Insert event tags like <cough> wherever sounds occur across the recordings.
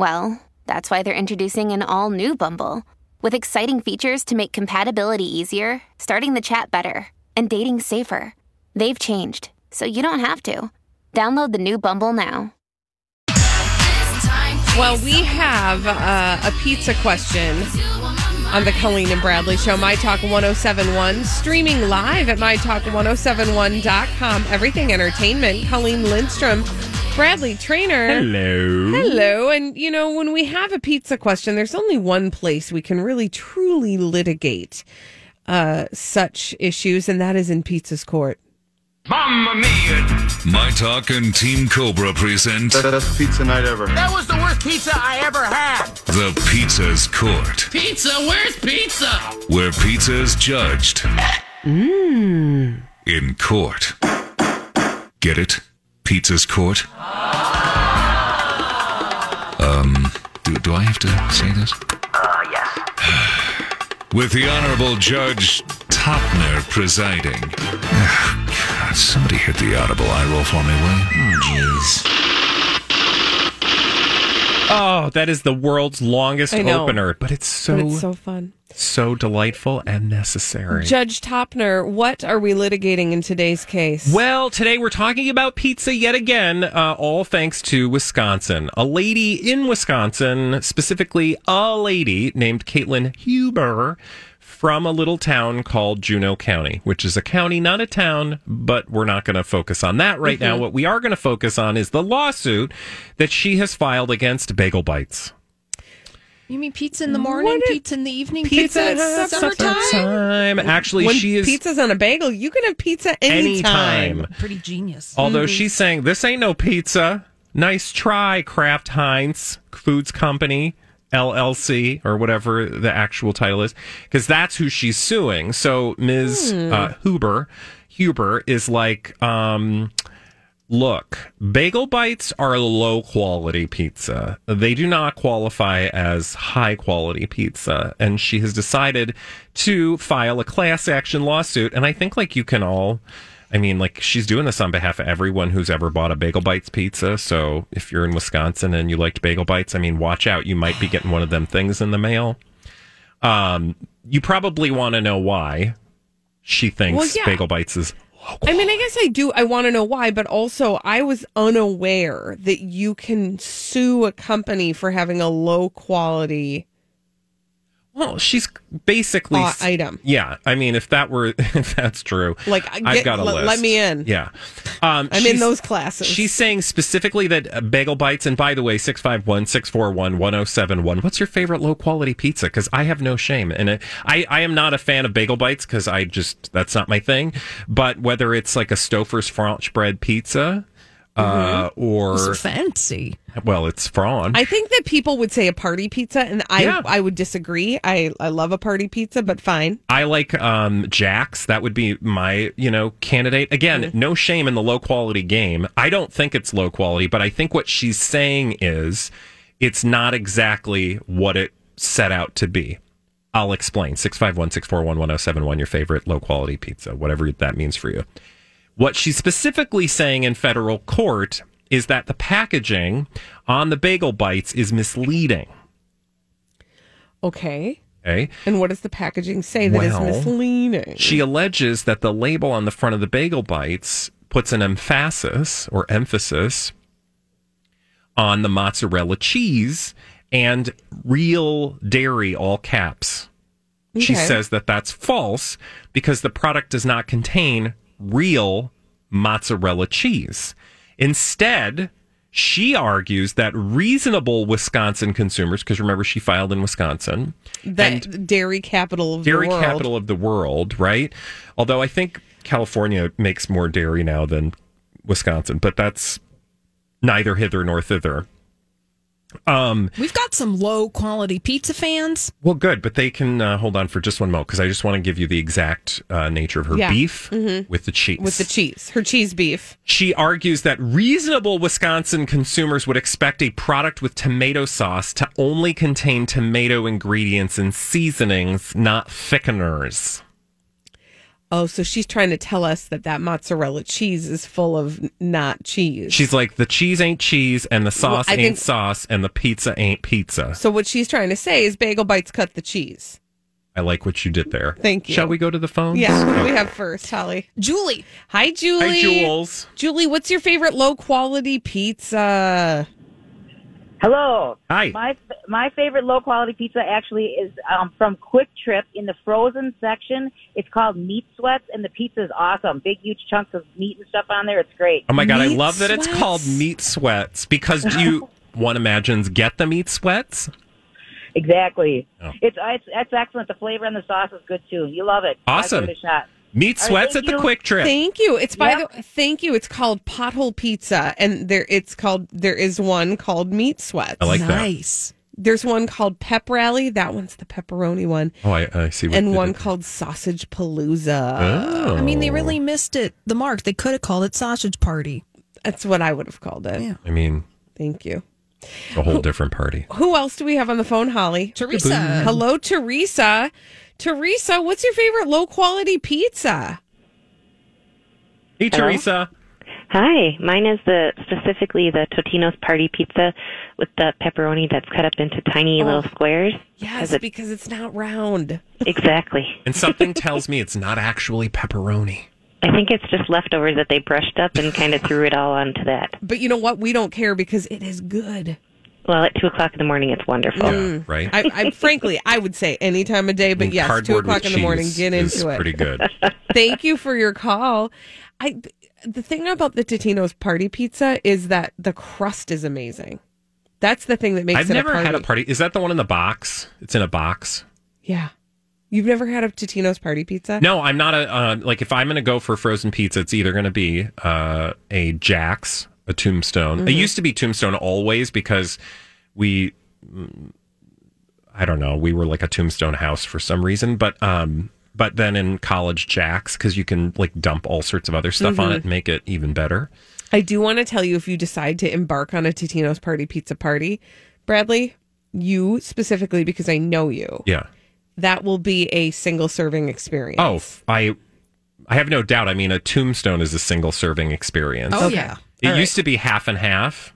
well, that's why they're introducing an all new Bumble with exciting features to make compatibility easier, starting the chat better, and dating safer. They've changed, so you don't have to. Download the new Bumble now. Well, we have uh, a pizza question on the Colleen and Bradley Show, My Talk 1071, streaming live at MyTalk1071.com. Everything Entertainment. Colleen Lindstrom, Bradley Traynor. Hello. Hello. And, you know, when we have a pizza question, there's only one place we can really truly litigate uh, such issues, and that is in Pizza's Court. Mamma mia! My Talk and Team Cobra present The best pizza night ever. That was the worst pizza I ever had. The Pizza's Court, Pizza? Where's pizza? where pizza's judged Mmm. in court. Get it? Pizza's Court? Um, do, do I have to say this? Uh, yes. <sighs> With the Honorable Judge Topner presiding. <sighs> God, somebody hit the audible eye roll for me, will you? Jeez. Oh, that is the world's longest I know. opener, but it's so But it's so, so delightful and necessary. Judge Topner, what are we litigating in today's case? well, today we're talking about pizza yet again, uh, all thanks to Wisconsin. A lady in Wisconsin, specifically a lady named Caitlin Huber from a little town called Juneau County, which is a county, not a town, but we're not going to focus on that right now. What we are going to focus on is the lawsuit that she has filed against Bagel Bites. You mean pizza in the morning, What? pizza in the evening, Pizza pizza, at at summertime? summertime. Actually, when she is pizza's on a bagel, you can have pizza anytime. anytime. Pretty genius. Although she's saying this ain't no pizza. Nice try, Kraft Heinz Foods Company. LLC or whatever the actual title is, because that's who she's suing. So Ms. Uh, Huber, Huber is like, um, look, bagel bites are low quality pizza. They do not qualify as high quality pizza. And she has decided to file a class action lawsuit. And I think like you can all, I mean, like she's doing this on behalf of everyone who's ever bought a Bagel Bites pizza. So if you're in Wisconsin and you liked Bagel Bites, I mean, watch out. You might be getting one of them things in the mail. Um, you probably want to know why she thinks Well, yeah. Bagel Bites is I mean, I guess I do. I want to know why, but also I was unaware that you can sue a company for having a low quality Well, she's basically uh, item. Yeah, I mean, if that were <laughs> if that's true, Like, I've got a let- list. let me in. Yeah, um, I'm in those classes. She's saying specifically that uh, Bagel Bites, and by the way, 651 641 1071. What's your favorite low quality pizza? Because I have no shame. And it, I, I am not a fan of Bagel Bites because I just, that's not my thing. But whether it's like a Stouffer's French bread pizza, uh, or, So fancy. well, it's Frawn. I think that people would say a party pizza, and I Yeah. I would disagree. I I love a party pizza, but fine. I like um, Jack's. That would be my, you know, candidate. Again, Mm-hmm. no shame in the low quality game. I don't think it's low quality, but I think what she's saying is it's not exactly what it set out to be. I'll explain. 651 641 1071, your favorite low quality pizza, whatever that means for you. What she's specifically saying in federal court is that the packaging on the bagel bites is misleading. Okay. Okay. And what does the packaging say that is Well, misleading? She alleges that the label on the front of the bagel bites puts an emphasis or emphasis on the mozzarella cheese and real dairy, all caps. She says that that's false because the product does not contain real mozzarella cheese. Instead, she argues that reasonable Wisconsin consumers, because remember she filed in Wisconsin, the dairy capital of dairy the world. capital of the world, right? Although I think California makes more dairy now than Wisconsin, but that's neither hither nor thither. Um, We've got some low quality pizza fans. well, good, but they can uh, hold on for just one moment because I just want to give you the exact uh, nature of her Yeah. beef with the cheese. with the cheese, her cheese beef. She argues that reasonable Wisconsin consumers would expect a product with tomato sauce to only contain tomato ingredients and seasonings, not thickeners. Oh, so she's trying to tell us that that mozzarella cheese is full of n- not cheese. She's like, the cheese ain't cheese, and the sauce I ain't think- sauce, and the pizza ain't pizza. so what she's trying to say is bagel bites cut the cheese. I like what you did there. Thank you. Shall we go to the phone? Yeah, what do we have first, Holly? Julie, Hi, Julie. Hi, Jules. Julie, what's your favorite low quality pizza? Hello. Hi. My my favorite low quality pizza actually is um, from Quick Trip in the frozen section. It's called Meat Sweats, and the pizza is awesome. Big, huge chunks of meat and stuff on there. It's great. Oh my god, I Meat love that it's sweats? called meat sweats because do you <laughs> one imagines get the meat sweats? Exactly. Oh. It's it's it's excellent. The flavor and the sauce is good too. You love it. Awesome. Give it a shot. Meat All right, sweats thank at the you. QuikTrip. Thank you. It's by Yep. the thank you. It's called Pothole Pizza, and there it's called there is one called Meat Sweats. I like that. nice. There's one called Pep Rally. That one's the pepperoni one, Oh, I, I see. What and they one did. called Sausage Palooza. Oh. I mean, they really missed it. The mark. They could have called it sausage party. That's what I would have called it. Yeah. I mean, Thank you. it's a whole different party. Who else do we have on the phone, Holly? Teresa. Hello, Teresa. Teresa, what's your favorite low quality pizza? Hey, Teresa. Hi, mine is the specifically the Totino's Party Pizza with the pepperoni that's cut up into tiny oh, little squares. Yes, it- because it's not round. Exactly. <laughs> And something tells me it's not actually pepperoni. I think it's just leftovers that they brushed up and kind of threw it all onto that. But you know what? We don't care because it is good. Well, at two o'clock in the morning, it's wonderful. Yeah, right? I, I frankly, I would say any time of day, but And yes, two o'clock in the morning, cheese get is into it. Pretty good. <laughs> Thank you for your call. I the thing about the Totino's party pizza is that the crust is amazing. That's the thing that makes it. I've it never a party. had a party. Is that the one in the box? It's in a box. Yeah, you've never had a Totino's party pizza? No, I'm not a uh, like. If I'm going to go for frozen pizza, it's either going to be uh, a Jack's, a Tombstone. Mm-hmm. It used to be Tombstone always because we, mm, I don't know, we were like a Tombstone house for some reason, but um, but then in college Jack's because you can like dump all sorts of other stuff Mm-hmm. on it and make it even better. I do want to tell you if you decide to embark on a Totino's party pizza party, Bradley, you specifically because I know you, Yeah. that will be a single serving experience. Oh, I I have no doubt. I mean, a Tombstone is a single serving experience. Oh, Okay. yeah. It all right. used to be half and half.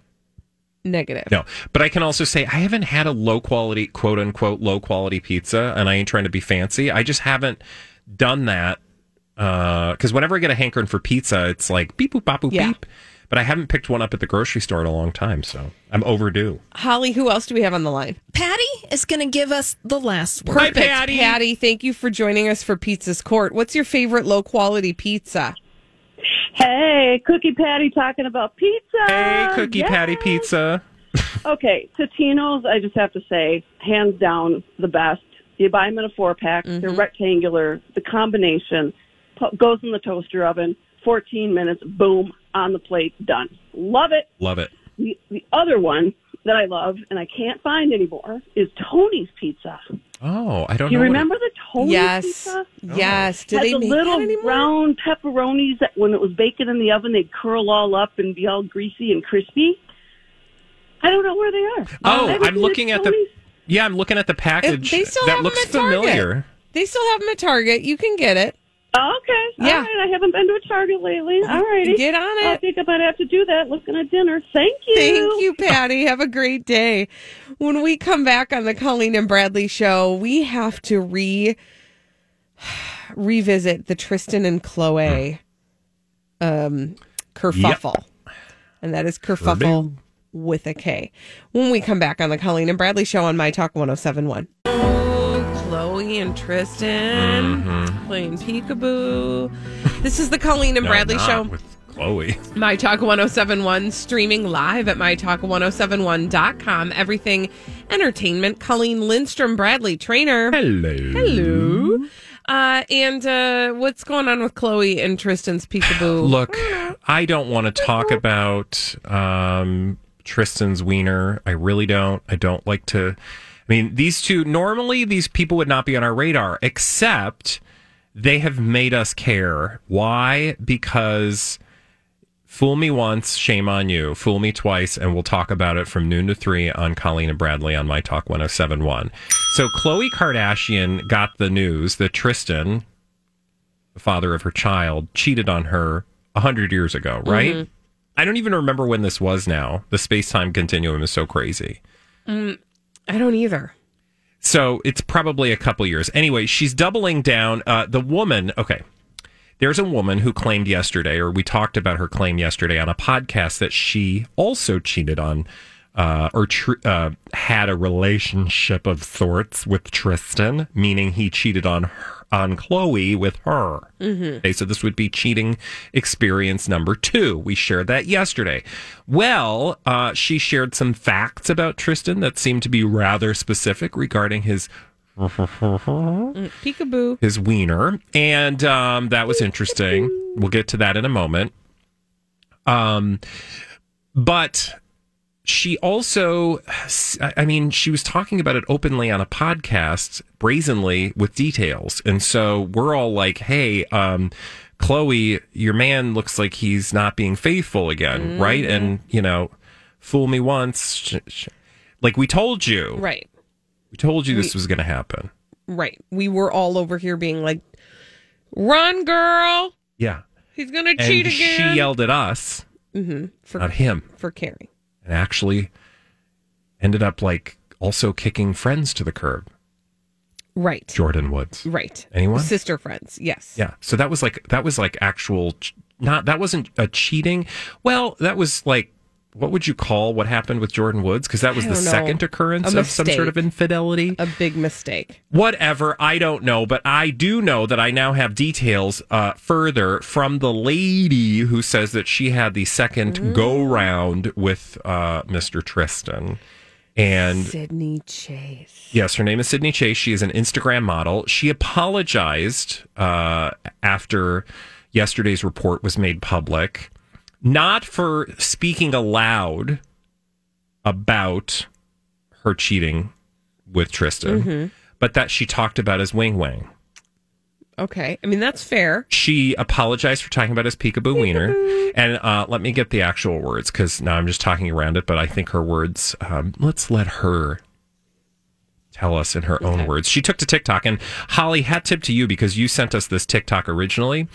negative. No, but I can also say I haven't had a low quality, quote unquote, low quality pizza, and I ain't trying to be fancy. I just haven't done that uh, because whenever I get a hankering for pizza, it's like beep boop bop boop Yeah. beep. But I haven't picked one up at the grocery store in a long time, so I'm overdue. Holly, who else do we have on the line? Patty is going to give us the last word. Hi, Perfect. Patty. Patty, thank you for joining us for Pizza's Court. What's your favorite low quality pizza? Hey, Cookie Patty talking about pizza. Hey, Cookie Yay. Patty Pizza. <laughs> Okay, Totino's, I just have to say, hands down, the best. You buy them in a four pack, they're mm-hmm. rectangular. The combination goes in the toaster oven, 14 minutes, boom, on the plate, done. Love it. Love it. The, the other one that I love and I can't find anymore is Tony's Pizza. Oh, I don't Do you know. what it- remember the Tony's yes. Pizza? Oh. Yes. Do Had they the make little that anymore? round pepperonis that when it was baking in the oven, they'd curl all up and be all greasy and crispy. I don't know where they are. Oh, Everything I'm looking is at the. Yeah, I'm looking at the It- package. they still that have looks them at Target. familiar. They still have them at Target. You can get it. Oh, okay. Yeah. All right. I haven't been to a Target lately. All righty. Get on it. I think I might have to do that looking at dinner. Thank you. Thank you, Patty. Have a great day. When we come back on the Colleen and Bradley show, we have to re <sighs> revisit the Tristan and Khloe um kerfuffle. And that is kerfuffle with a K. When we come back on the Colleen and Bradley show on My Talk 1071. Khloe and Tristan playing peekaboo. This is the Colleen and No, Bradley show. with Khloe. <laughs> My Talk 1071 streaming live at mytalk1071.com. Everything entertainment. Colleen Lindstrom, Bradley Traynor. Hello. Hello. Uh, and uh, what's going on with Khloe and Tristan's peekaboo? <sighs> Look, I don't want to talk about um, Tristan's wiener. I really don't. I don't like to. I mean, these two, normally these people would not be on our radar, except they have made us care. Why? Because fool me once, shame on you. Fool me twice, and we'll talk about it from noon to three on Colleen and Bradley on My Talk 1071. So, Khloe Kardashian got the news that Tristan, the father of her child, cheated on her 100 years ago, right? Mhm. I don't even remember when this was now. The space time continuum is so crazy. Mm, I don't either. So it's probably a couple years. Anyway, she's doubling down. Uh, the woman, okay. There's a woman who claimed yesterday, or we talked about her claim yesterday on a podcast that she also cheated on uh, or tr- uh, had a relationship of sorts with Tristan, meaning he cheated on her, on Khloe with her. Mhm. Okay, so this would be cheating experience number two. We shared that yesterday. Well, uh, she shared some facts about Tristan that seemed to be rather specific regarding his Mm, peekaboo. his wiener, and um, that was interesting. We'll get to that in a moment. Um, but she also, I mean, she was talking about it openly on a podcast, brazenly with details, and so we're all like, "Hey, um, Khloe, your man looks like he's not being faithful again, right?" And you know, fool me once, sh- sh- like we told you, Right. We told you this We- was going to happen. Right. We were all over here being like, run, girl. Yeah. He's going to cheat again. she yelled at us, Mm-hmm. For, not him, For caring. And actually ended up like also kicking friends to the curb. Right. Jordyn Woods. Right. Anyone? Sister friends. Yes. Yeah. So that was like that was like actual not that wasn't a cheating. Well, that was like what would you call what happened with Jordyn Woods? Because that was the know. second occurrence of some sort of infidelity. A big mistake. Whatever, I don't know, but I do know that I now have details uh, further from the lady who says that she had the second go round with uh, Mr. Tristan. And Sydney Chase. Yes, her name is Sydney Chase. She is an Instagram model. She apologized uh, after yesterday's report was made public, not for speaking aloud about her cheating with Tristan, Mhm. but that she talked about his wing wang. Okay. I mean, that's fair. She apologized for talking about his peekaboo wiener. And uh, let me get the actual words because now I'm just talking around it, but I think her words, um, let's let her tell us in her own words. She took to TikTok, and Holly, hat tip to you because you sent us this TikTok originally.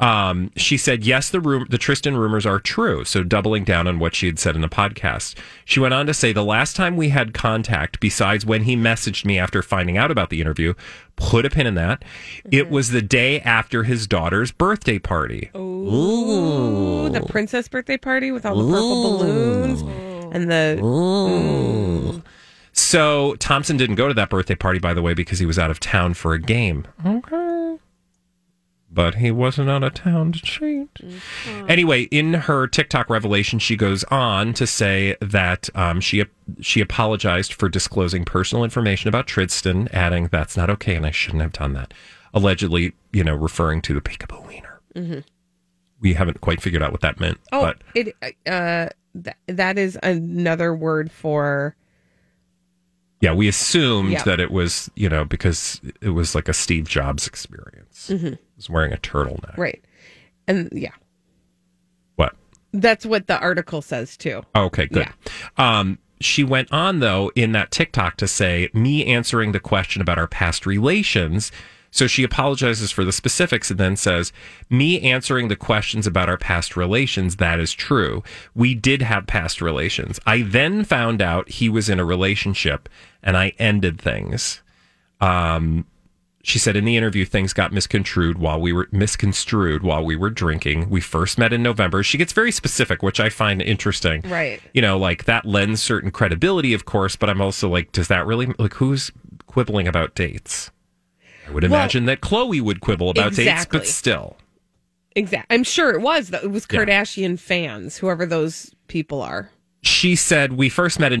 Um, she said, yes, the room, the Tristan rumors are true. So doubling down on what she had said in the podcast. She went on to say, the last time we had contact, besides when he messaged me after finding out about the interview, put a pin in that. It was the day after his daughter's birthday party. Ooh, the princess birthday party with all the purple balloons and the. Mm. So Thompson didn't go to that birthday party, by the way, because he was out of town for a game. Okay. But he wasn't out of town to cheat. Anyway, in her TikTok revelation, she goes on to say that um, she she apologized for disclosing personal information about Tristan, adding that's not okay and I shouldn't have done that. Allegedly, you know, referring to the peekaboo wiener. Mhm. We haven't quite figured out what that meant, Oh, but it uh, th- that is another word for yeah, we assumed Yeah. that it was, you know, because it was like a Steve Jobs experience. Mhm. Was wearing a turtleneck. right, and yeah, What? that's what the article says too. Okay, good. Um, she went on though in that TikTok to say me answering the question about our past relations. So she apologizes for the specifics and then says, Me answering the questions about our past relations, that is true. We did have past relations. I then found out he was in a relationship and I ended things. Um, she said in the interview things got misconstrued while we were misconstrued while we were drinking. We first met in November. She gets very specific, which I find interesting. Right. You know, like that lends certain credibility, of course, but I'm also like, does that really like who's quibbling about dates? I would Well, imagine that Khloe would quibble about dates, but still. Exactly, I'm sure it was. though. It was Yeah. Kardashian fans, whoever those people are. She said we first met in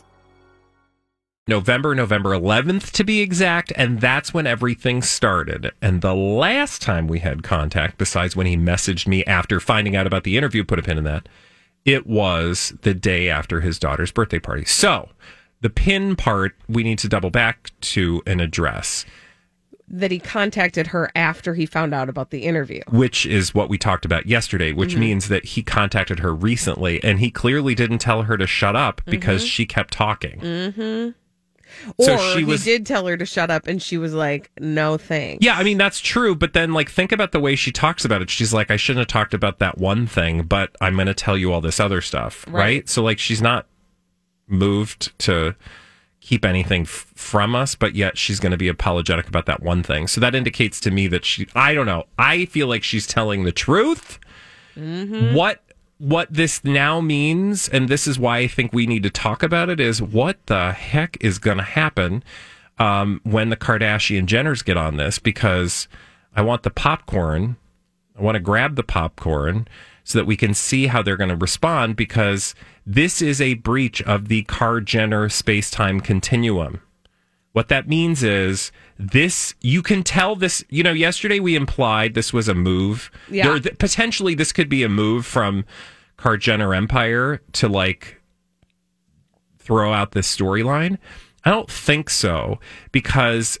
November, November 11th to be exact, and that's when everything started. And the last time we had contact, besides when he messaged me after finding out about the interview, put a pin in that, it was the day after his daughter's birthday party. So the pin part we need to double back to an address, That he contacted her after he found out about the interview. which is what we talked about yesterday, which Mhm. means that he contacted her recently and he clearly didn't tell her to shut up because Mhm. she kept talking. Mm-hmm. Or So she he was- did tell her to shut up, and she was like, "No thanks." Yeah, I mean that's true, but then like think about the way she talks about it. She's like, I shouldn't have talked about that one thing, but I'm going to tell you all this other stuff, right? Right. So like she's not moved to keep anything f- from us, but yet she's going to be apologetic about that one thing. So that indicates to me that she I don't know. I feel like she's telling the truth. Mm-hmm. What what this now means, and this is why I think we need to talk about it, is what the heck is going to happen um, when the Kardashian Jenners get on this? Because I want the popcorn. I want to grab the popcorn so that we can see how they're going to respond. Because this is a breach of the Card Jenner space time continuum. What that means is this, you can tell this, you know, yesterday we implied this was a move. Yeah. There- th- potentially this could be a move from Card Jenner Empire to like throw out this storyline. I don't think so because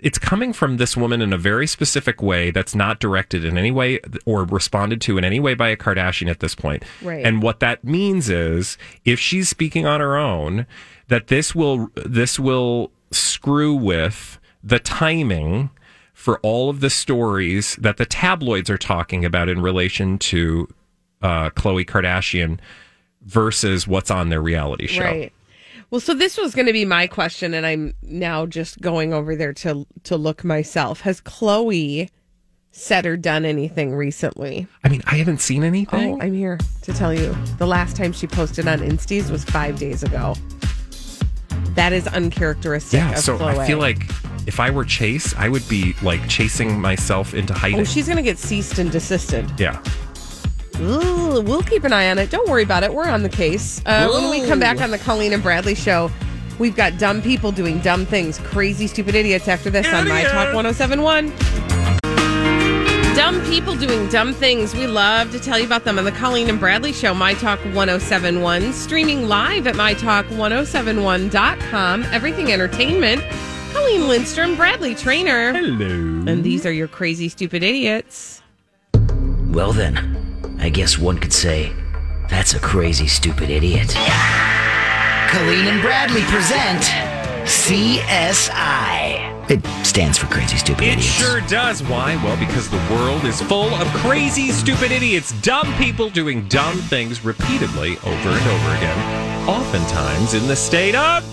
it's coming from this woman in a very specific way that's not directed in any way or responded to in any way by a Kardashian at this point. Right. And what that means is if she's speaking on her own, that this will this will screw with the timing for all of the stories that the tabloids are talking about in relation to uh, Khloe Kardashian versus what's on their reality show. Right. Well, so this was going to be my question, and I'm now just going over there to to look myself. Has Khloe said or done anything recently? I mean, I haven't seen anything. Oh, I'm here to tell you. The last time she posted on Insties was five days ago. That is uncharacteristic Yeah, so Khloe. I feel like if I were Chase, I would be like chasing myself into hiding. oh, she's going to get ceased and desisted. yeah. Ooh, we'll keep an eye on it. Don't worry about it. We're on the case. Uh, when we come back on the Colleen and Bradley show, we've got dumb people doing dumb things, crazy, stupid idiots after this on My Talk 1071. Dumb people doing dumb things. We love to tell you about them on the Colleen and Bradley show, My Talk 1071, streaming live at MyTalk1071.com. Everything Entertainment. Colleen Lindstrom, Bradley Traynor. Hello. And these are your crazy, stupid idiots. Well, then, I guess one could say that's a crazy, stupid idiot. Colleen and Bradley present CSI. It stands for Crazy Stupid It Idiots. sure does. Why? Well, because the world is full of crazy, stupid idiots, dumb people doing dumb things repeatedly over and over again, oftentimes in the state of.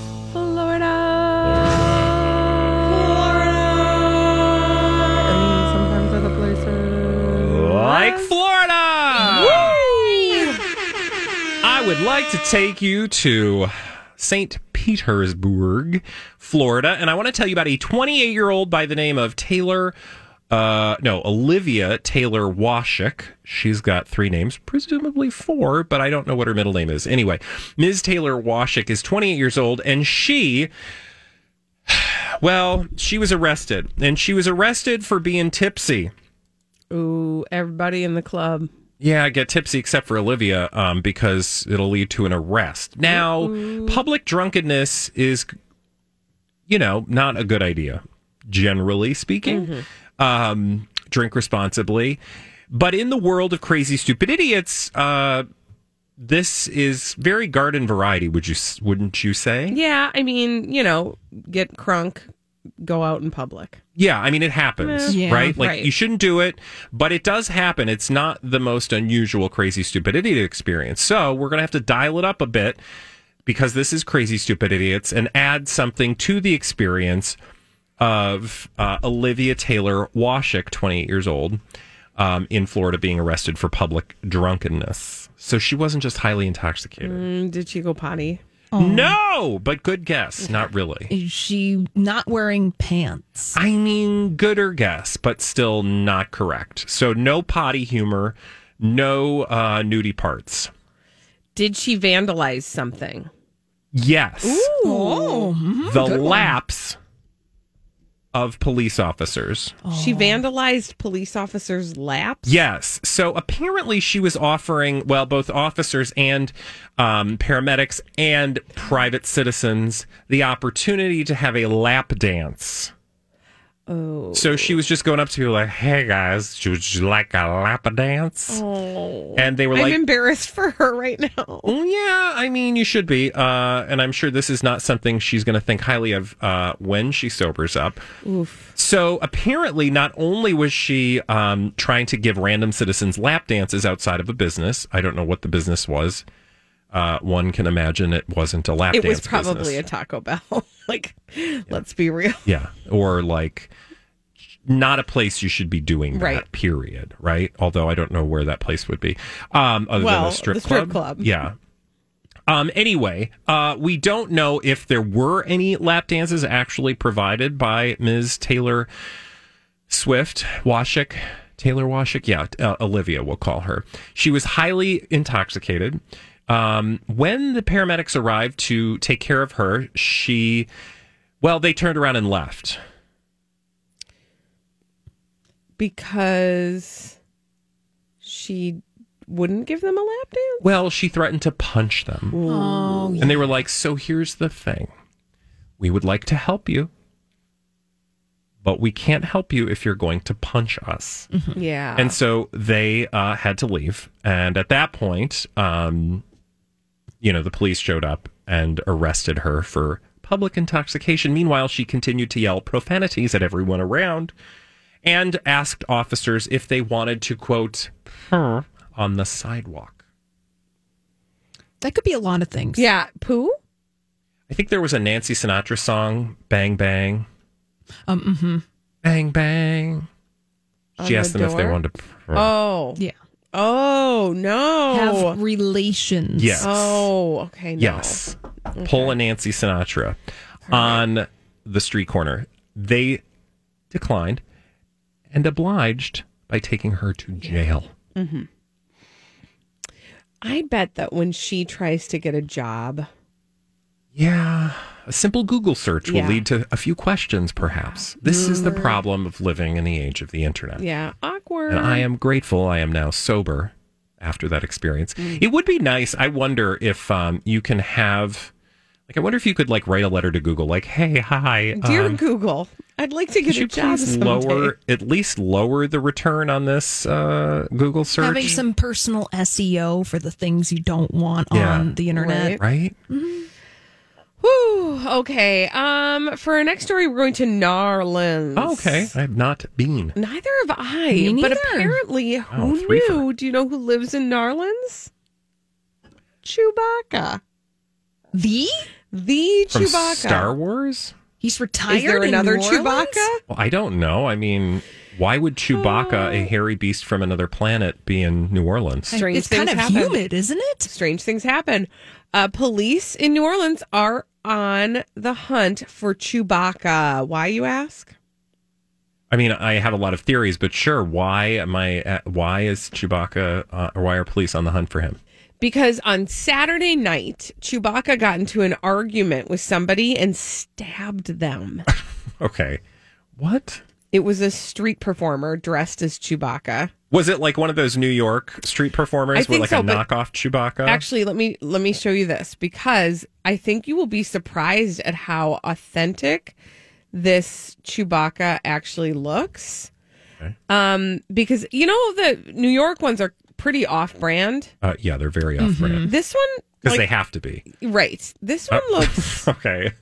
And sometimes other places. Like Florida! I would like to take you to St. Petersburg, Florida, and I want to tell you about a 28 year old by the name of Taylor. Uh, no, Olivia Taylor Washik. She's got three names, presumably four, but I don't know what her middle name is. Anyway, Ms. Taylor Washik is 28 years old, and she <sighs> well, she was arrested, and she was arrested for being tipsy. Ooh, everybody in the club. Yeah, get tipsy except for Olivia, um, because it'll lead to an arrest. Now, public drunkenness is you know, not a good idea, generally speaking. Um, drink responsibly. But in the world of crazy, stupid idiots, uh, this is very garden variety. Would you? Wouldn't you say? Yeah, I mean, you know, get crunk, go out in public. Yeah, I mean it happens, Yeah. right? Like Right. you shouldn't do it, but it does happen. It's not the most unusual crazy stupid idiot experience. So, we're going to have to dial it up a bit because this is crazy stupid idiots and add something to the experience of uh, Olivia Taylor Washik, 28 years old, um, in Florida being arrested for public drunkenness. So she wasn't just highly intoxicated. Mm, did she go potty? No, but good guess. Not really. Is she not wearing pants? I mean, gooder guess, but still not correct. So no potty humor, no uh, nudie parts. Did she vandalize something? Yes, Oh, mhm, the good one. lapse of police officers. She vandalized police officers' laps. Yes. So apparently she was offering, well, both officers and um, paramedics and private citizens the opportunity to have a lap dance. Oh. So she was just going up to people like, hey guys, would you like a lap dance? Oh. And they were I'm like, embarrassed for her right now. Well, yeah, I mean, you should be. Uh, and I'm sure this is not something she's going to think highly of uh, when she sobers up. Oof. So apparently, not only was she um, trying to give random citizens lap dances outside of a business, I don't know what the business was. Uh, one can imagine it wasn't a lap dance. It was probably business. a Taco Bell. <laughs> like, let's be real. Yeah. Or like not a place you should be doing that, Right. period. Right. Although I don't know where that place would be. Um, other than a strip the strip club. club. Yeah. Um, anyway, uh, we don't know if there were any lap dances actually provided by Ms. Taylor Swift, Washick. Taylor Washick, Yeah, uh, Olivia, we'll call her. She was highly intoxicated. Um, when the paramedics arrived to take care of her, she, well, they turned around and left. Because she wouldn't give them a lap dance? Well, she threatened to punch them. Oh, And they were like, So here's the thing we would like to help you, but we can't help you if you're going to punch us. <laughs> Yeah. And so they uh, had to leave. And at that point, um, you know, the police showed up and arrested her for public intoxication. Meanwhile, she continued to yell profanities at everyone around and asked officers if they wanted to, quote, her on the sidewalk. That could be a lot of things. Yeah. Pooh? I think there was a Nancy Sinatra song, Bang Bang. Um, mm-hmm. Bang Bang. She asked the them if they wanted to. Oh. Yeah. Oh, no. Have relations. Yes. Oh, okay. No. Yes. Pull a Nancy Sinatra on the street corner. They declined and obliged by taking her to jail. hmm I bet that when she tries to get a job, Yeah. A simple Google search will Yeah. lead to a few questions, perhaps. This is the problem of living in the age of the internet. yeah, awkward. And I am grateful I am now sober after that experience. Mm. It would be nice. I wonder if um, you can have, like, I wonder if you could, like, write a letter to Google, like, hey, hi. Dear um, Google, I'd like to get could a you job please someday. lower, at least lower the return on this uh, Google search? Having some personal SEO for the things you don't want Yeah. on the internet. right? Whew, okay. Um, for our next story, we're going to Narlands. Oh, okay. I have not been. Neither have I. Me But neither. apparently, who Oh, three for- knew? Do you know who lives in Narlands? Chewbacca. The? The From Chewbacca. Star Wars? He's retired. Is there in another New Orleans? Chewbacca? Well, I don't know. I mean, why would Chewbacca, a hairy beast from another planet, be in New Orleans? Strange It's kind things of happen. humid, isn't it? Strange things happen. Uh, police in New Orleans are on the hunt for Chewbacca. Why, you ask? I mean, I have a lot of theories, but sure. Why am I? uh, Why is Chewbacca? Uh, or why are police on the hunt for him? Because on Saturday night, Chewbacca got into an argument with somebody and stabbed them. <laughs> Okay, what? It was a street performer dressed as Chewbacca. Was it like one of those New York street performers I with like so, a knockoff Chewbacca? Actually, let me let me show you this because I think you will be surprised at how authentic this Chewbacca actually looks. Um, because you know the New York ones are pretty off-brand. uh, yeah, they're very off brand This one, because like- they have to be. right? This one looks. <laughs> Okay.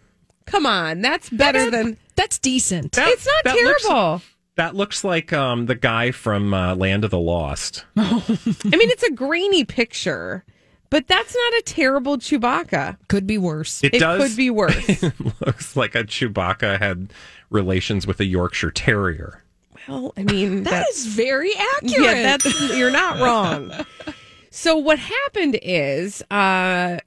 Come on, that's better than. That's decent. That- it's not that looks- terrible. That looks like um, the guy from uh, Land of the Lost. <laughs> I mean, it's a grainy picture, but that's not a terrible Chewbacca. Could be worse. It, It does. could be worse. <laughs> it looks like a Chewbacca had relations with a Yorkshire Terrier. Well, I mean, That that's is very accurate. Yeah, that's you're not wrong. <laughs> So what happened is, uh,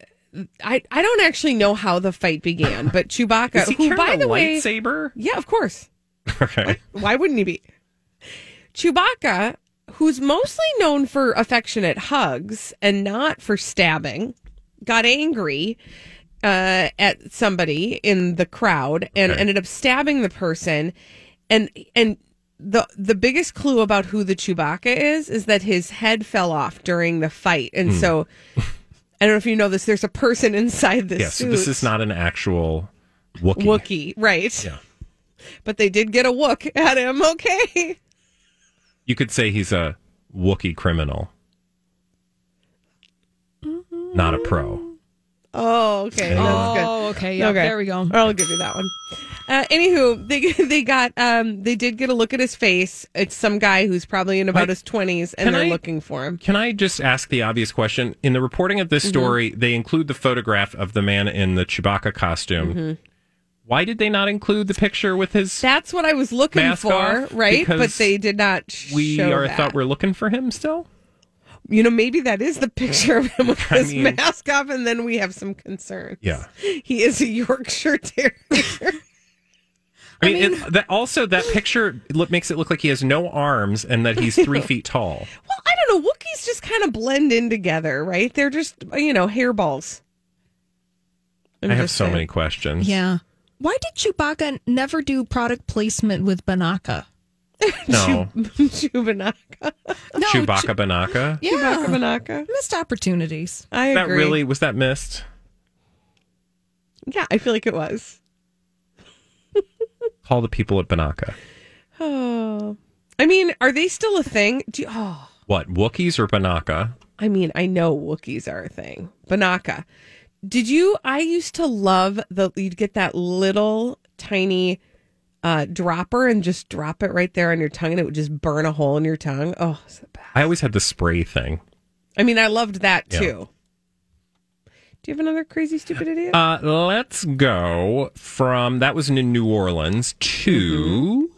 I I don't actually know how the fight began, but <laughs> Chewbacca, who by the way, lightsaber? yeah, of course, <laughs> Okay. why wouldn't he be? Chewbacca, who's mostly known for affectionate hugs and not for stabbing, got angry uh, at somebody in the crowd and Okay. ended up stabbing the person. And and the the biggest clue about who the Chewbacca is is that his head fell off during the fight, and Hmm. so. <laughs> I don't know if you know this. There's a person inside this Yes, suit. this is not an actual Wookie. Wookie, right? Yeah. But they did get a Wook at him. Okay. You could say he's a Wookie criminal, not a pro. Oh, okay. That's good. Oh, okay. Yeah, there we go. I'll give you that one. Uh, anywho, they <laughs> they got um they did get a look at his face. It's some guy who's probably in about Wait, his twenties, and they're I- looking for him. Can I just ask the obvious question? In the reporting of this Mm-hmm. story, they include the photograph of the man in the Chewbacca costume. Mm-hmm. Why did they not include the picture with his? That's what I was looking Mask for, off? right? But they did not. sh- we show are that. thought we're looking for him still. You know, maybe that is the picture of him with <laughs> I his mean- mask off, and then we have some concerns. Yeah. he is a Yorkshire Terrier. <laughs> I mean, it, that also that picture look, makes it look like he has no arms and that he's three <laughs> feet tall. Well, I don't know. Wookiees just kind of blend in together, right? They're just, you know, hairballs. I'm I have so saying. many questions. Yeah. Why did Chewbacca never do product placement with Binaca? No, <laughs> Chewbacca. No, Chewbacca Binaca. Yeah. Chewbacca Binaca. Missed opportunities. I That agree. really was that missed? Yeah, I feel like it was. <laughs> Call the people at Binaca. Oh. I mean, are they still a thing? Do you, oh, What Wookiees or Binaca? I mean, I know Wookiees are a thing. Binaca. Did you? I used to love the. You'd get that little tiny uh, dropper and just drop it right there on your tongue, and it would just burn a hole in your tongue. Oh, it's the best. I always had the spray thing. I mean, I loved that Yeah. too. Do you have another crazy stupid idiot? Uh, let's go from that was in New Orleans to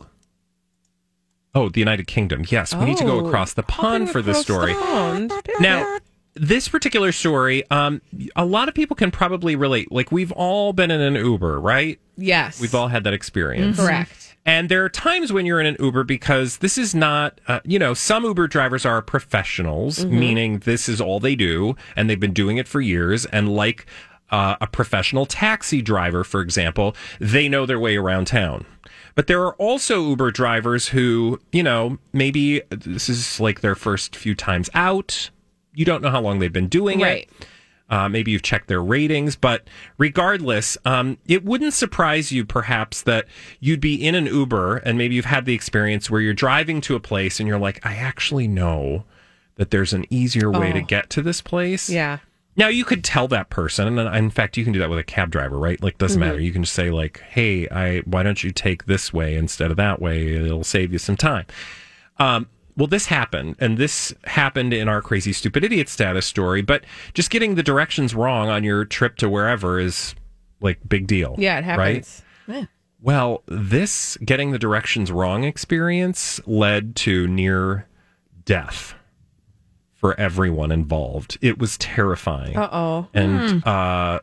oh the United Kingdom. Yes, we need to go Oh, across the pond for the story. pond. Now, this particular story, um, a lot of people can probably relate. Like we've all been in an Uber, right? yes, We've all had that experience. correct. And there are times when you're in an Uber because this is not, uh, you know, some Uber drivers are professionals, Mm-hmm. meaning this is all they do and they've been doing it for years. And like uh, a professional taxi driver, for example, they know their way around town. But there are also Uber drivers who, you know, maybe this is like their first few times out. You don't know how long they've been doing Right. it. Uh, maybe you've checked their ratings, but regardless, um, it wouldn't surprise you perhaps that you'd be in an Uber and maybe you've had the experience where you're driving to a place and you're like, I actually know that there's an easier way to Oh. get to this place. Yeah. Now you could tell that person, and in fact, you can do that with a cab driver, right? Like, doesn't matter. You can just say like, "Hey, I why don't you take this way instead of that way? It'll save you some time." Um, well, this happened, and this happened in our crazy stupid idiot status story. But just getting the directions wrong on your trip to wherever is like big deal. Yeah, it happens. Right? happens. Well, this getting the directions wrong experience led to near death for everyone involved. It was terrifying. Uh oh. And uh,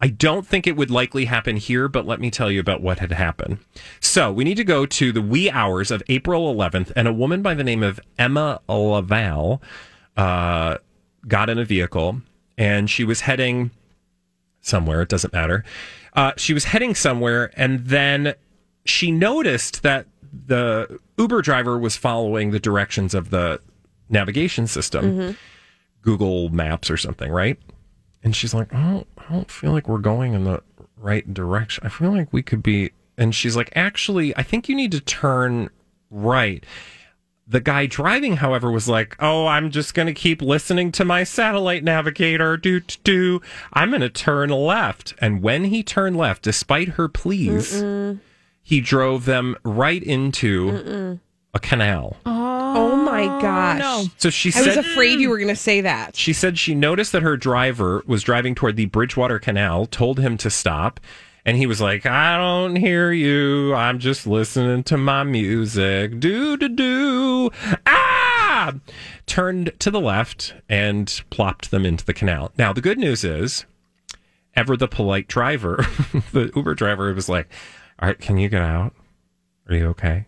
I don't think it would likely happen here, but let me tell you about what had happened. So we need to go to the wee hours of April 11th, and a woman by the name of Emma Laval uh, got in a vehicle, and she was heading somewhere. It doesn't matter. Uh, she was heading somewhere, and then she noticed that the Uber driver was following the directions of the navigation system, Mhm. Google Maps or something, right? And she's like, I don't, I don't feel like we're going in the right direction. I feel like we could be. And she's like, actually, I think you need to turn right. The guy driving, however, was like, "Oh, I'm just going to keep listening to my satellite navigator. Do do do. I'm going to turn left." And when he turned left, despite her pleas, Mm-mm. he drove them right into Mm-mm. A canal. Oh, my gosh. no. So she said I was afraid you were going to say that. she said she noticed that her driver was driving toward the Bridgewater Canal, told him to stop, and he was like, I don't hear you. I'm just listening to my music. Do, do, do. Ah! Turned to the left and plopped them into the canal. Now, the good news is, ever the polite driver, <laughs> the Uber driver was like, All right, can you get out? Are you okay?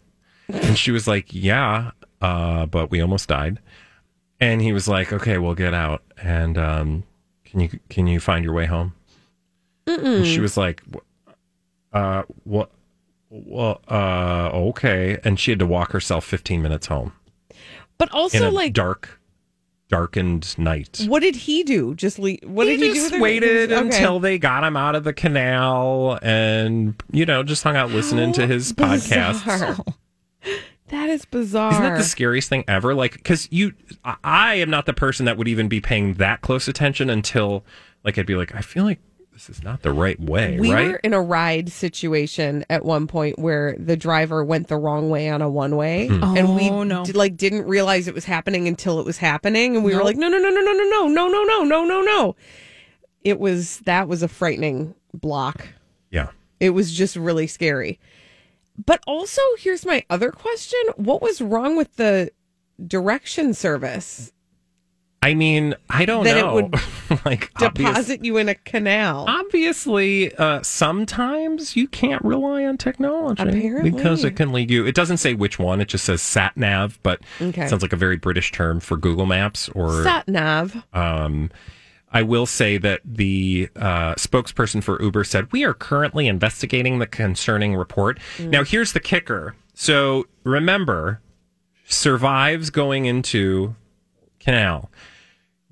And she was like, Yeah, uh, but we almost died. And he was like, "Okay, we'll get out, and um, can you can you find your way home?" And she was like, "Wh- "Uh, what? Well, uh, okay." And she had to walk herself 15 minutes home But also, a like, dark, darkened night. what did he do? Just leave. What he did he do? just with her? waited Okay. until they got him out of the canal, and you know, just hung out listening to his <laughs> podcast. Bizarre. That is bizarre. Isn't that the scariest thing ever? Like, because you, I- I am not the person that would even be paying that close attention until, like, I'd be like, I feel like this is not the right way, we right? were in a ride situation at one point where the driver went the wrong way on a one way, Hmm. and we Oh, no. did, like didn't realize it was happening until it was happening, and we were like, no, no, no, no, no, no, no, no, no, no, no, no, no. It was that was a frightening block. Yeah. It was just really scary. But also, here's my other question: What was wrong with the direction service I mean, I don't that know. it would <laughs> like, obvious- deposit you in a canal? obviously, uh, sometimes you can't rely on technology Apparently. because it can lead you. It doesn't say which one; it just says sat nav, but Okay. it sounds like a very British term for Google Maps or Sat nav. Um, I will say that the uh, spokesperson for Uber said, We are currently investigating the concerning report. Mm. Now, here's the kicker. So remember, survives going into canal,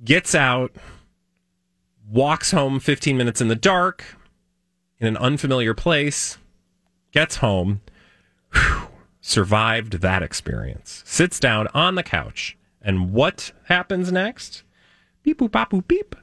gets out, walks home 15 minutes in the dark in an unfamiliar place, gets home, whew, survived that experience, sits down on the couch. And what happens next? beep boop bop boop beep.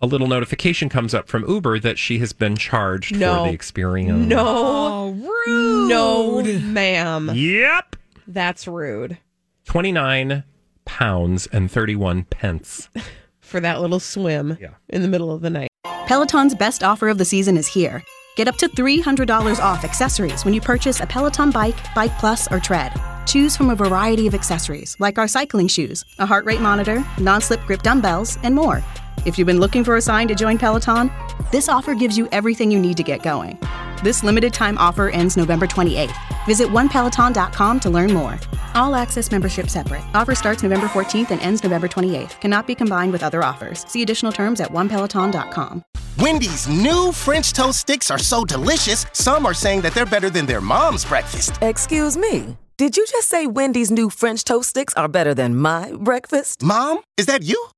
A little notification comes up from Uber that she has been charged No. for the experience. No, oh, rude. No, ma'am. Yep. That's rude 29 pounds and 31 pence. <laughs> for that little swim in the middle of the night. Peloton's best offer of the season is here. Get up to $300 off accessories when you purchase a Peloton bike, Bike Plus, or Tread. Choose from a variety of accessories like our cycling shoes, a heart rate monitor, non slip grip dumbbells, and more. If you've been looking for a sign to join Peloton, this offer gives you everything you need to get going. This limited time offer ends November 28th. Visit onepeloton.com to learn more. All access membership separate. Offer starts November 14th and ends November 28th. Cannot be combined with other offers. See additional terms at onepeloton.com. Wendy's new French toast sticks are so delicious, some are saying that they're better than their mom's breakfast. Excuse me. Did you just say Wendy's new French toast sticks are better than my breakfast? Mom, is that you?